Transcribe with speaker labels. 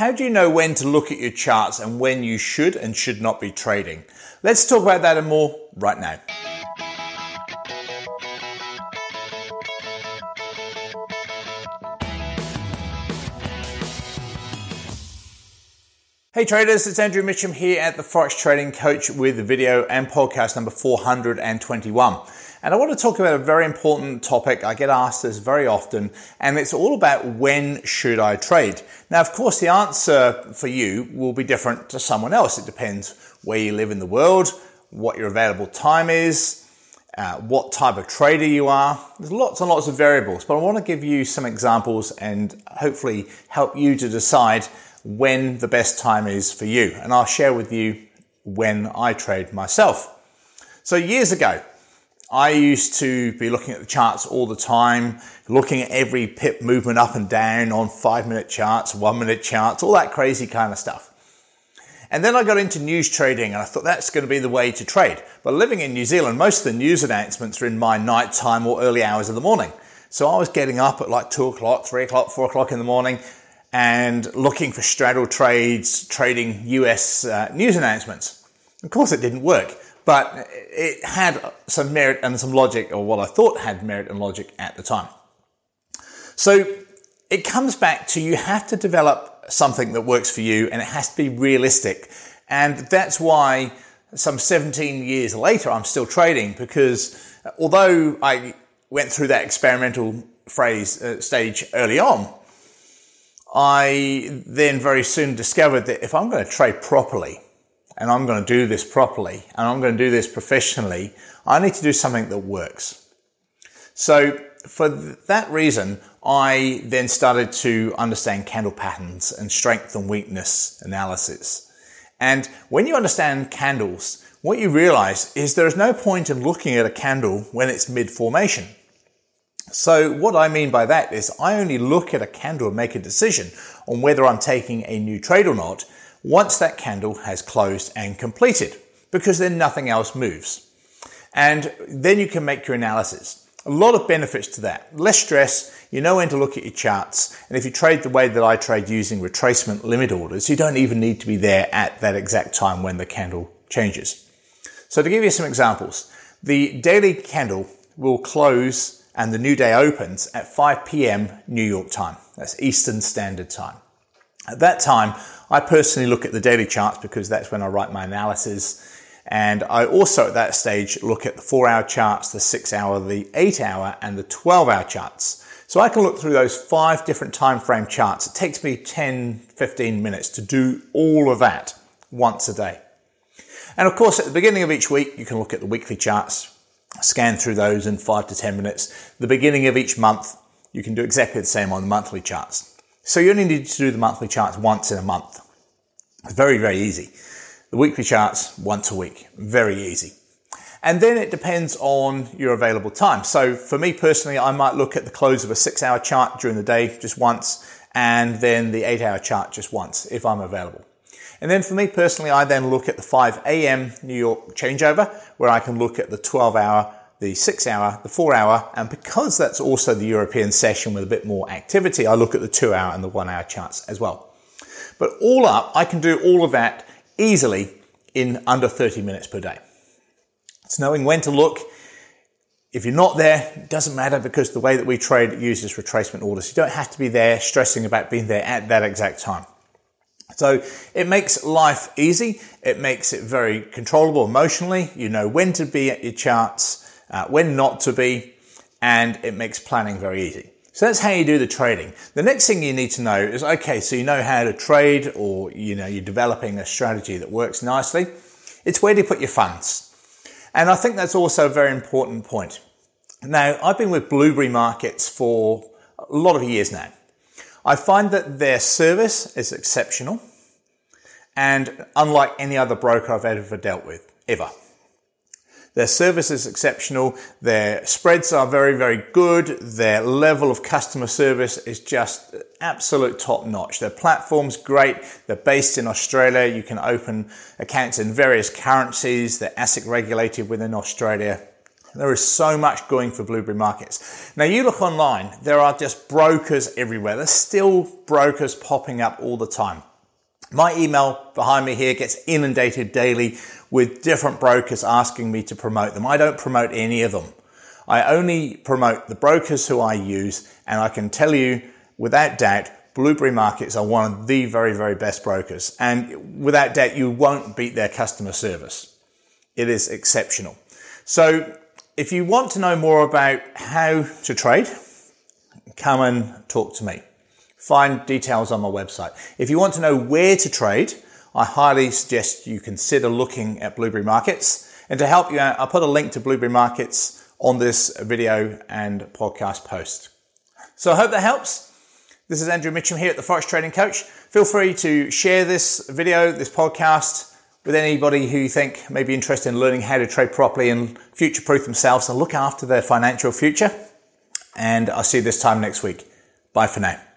Speaker 1: How do you know when to look at your charts and when you should and should not be trading? Let's talk about that and more right now. Hey traders, it's Andrew Mitchem here at the Forex Trading Coach with video and podcast number 421. And I want to talk about a very important topic. I get asked this very often, and it's all about when should I trade? Now, of course, the answer for you will be different to someone else. It depends where you live in the world, what your available time is, uh, what type of trader you are. There's lots and lots of variables, but I want to give you some examples and hopefully help you to decide when the best time is for you. And I'll share with you when I trade myself. So years ago, I used to be looking at the charts all the time, looking at every pip movement up and down on five minute charts, one minute charts, all that crazy kind of stuff. And then I got into news trading and I thought that's going to be the way to trade. But living in New Zealand, most of the news announcements are in my night time or early hours of the morning. So I was getting up at like two o'clock, three o'clock, four o'clock in the morning and looking for straddle trades, trading US uh, news announcements. Of course, it didn't work, but it had some merit and some logic, or what I thought had merit and logic at the time. So it comes back to you have to develop something that works for you and it has to be realistic. And that's why some 17 years later, I'm still trading because although I went through that experimental phrase uh, stage early on, I then very soon discovered that if I'm going to trade properly and I'm going to do this properly and I'm going to do this professionally, I need to do something that works. So for that reason, I then started to understand candle patterns and strength and weakness analysis. And when you understand candles, what you realize is there is no point in looking at a candle when it's mid formation. So what I mean by that is I only look at a candle and make a decision on whether I'm taking a new trade or not once that candle has closed and completed because then nothing else moves. And then you can make your analysis. A lot of benefits to that. Less stress, you know when to look at your charts. And if you trade the way that I trade using retracement limit orders, you don't even need to be there at that exact time when the candle changes. So to give you some examples, the daily candle will close and the new day opens at 5 p.m. New York time. That's Eastern Standard Time. At that time, I personally look at the daily charts because that's when I write my analysis and I also at that stage look at the four hour charts, the six hour, the eight hour, and the 12 hour charts. So I can look through those five different time frame charts. It takes me 10, 15 minutes to do all of that once a day. And of course, at the beginning of each week, you can look at the weekly charts, scan through those in five to 10 minutes. The beginning of each month, you can do exactly the same on the monthly charts. So you only need to do the monthly charts once in a month. It's very, very easy. The weekly charts once a week. Very easy. And then it depends on your available time. So for me personally, I might look at the close of a six hour chart during the day just once and then the eight hour chart just once if I'm available. And then for me personally, I then look at the 5 a.m. New York changeover where I can look at the 12 hour, the six hour, the four hour. And because that's also the European session with a bit more activity, I look at the two hour and the one hour charts as well. But all up, I can do all of that easily in under 30 minutes per day. It's knowing when to look. If you're not there, it doesn't matter because the way that we trade uses retracement orders. You don't have to be there stressing about being there at that exact time. So it makes life easy. It makes it very controllable emotionally. You know when to be at your charts, uh, when not to be, and it makes planning very easy. So that's how you do the trading. The next thing you need to know is, okay, so you know how to trade or, you know, you're developing a strategy that works nicely. It's where do you put your funds? And I think that's also a very important point. Now, I've been with Blueberry Markets for a lot of years now. I find that their service is exceptional and unlike any other broker I've ever dealt with, ever. Their service is exceptional. Their spreads are very, very good. Their level of customer service is just absolute top notch. Their platform's great. They're based in Australia. You can open accounts in various currencies. They're ASIC regulated within Australia. There is so much going for Blueberry Markets. Now you look online, there are just brokers everywhere. There's still brokers popping up all the time. My email behind me here gets inundated daily with different brokers asking me to promote them. I don't promote any of them. I only promote the brokers who I use, and I can tell you without doubt, Blueberry Markets are one of the very, very best brokers. And without doubt, you won't beat their customer service. It is exceptional. So if you want to know more about how to trade, come and talk to me. Find details on my website. If you want to know where to trade, I highly suggest you consider looking at Blueberry Markets. And to help you out, I'll put a link to Blueberry Markets on this video and podcast post. So I hope that helps. This is Andrew Mitchem here at the Forex Trading Coach. Feel free to share this video, this podcast with anybody who you think may be interested in learning how to trade properly and future proof themselves and look after their financial future. And I'll see you this time next week. Bye for now.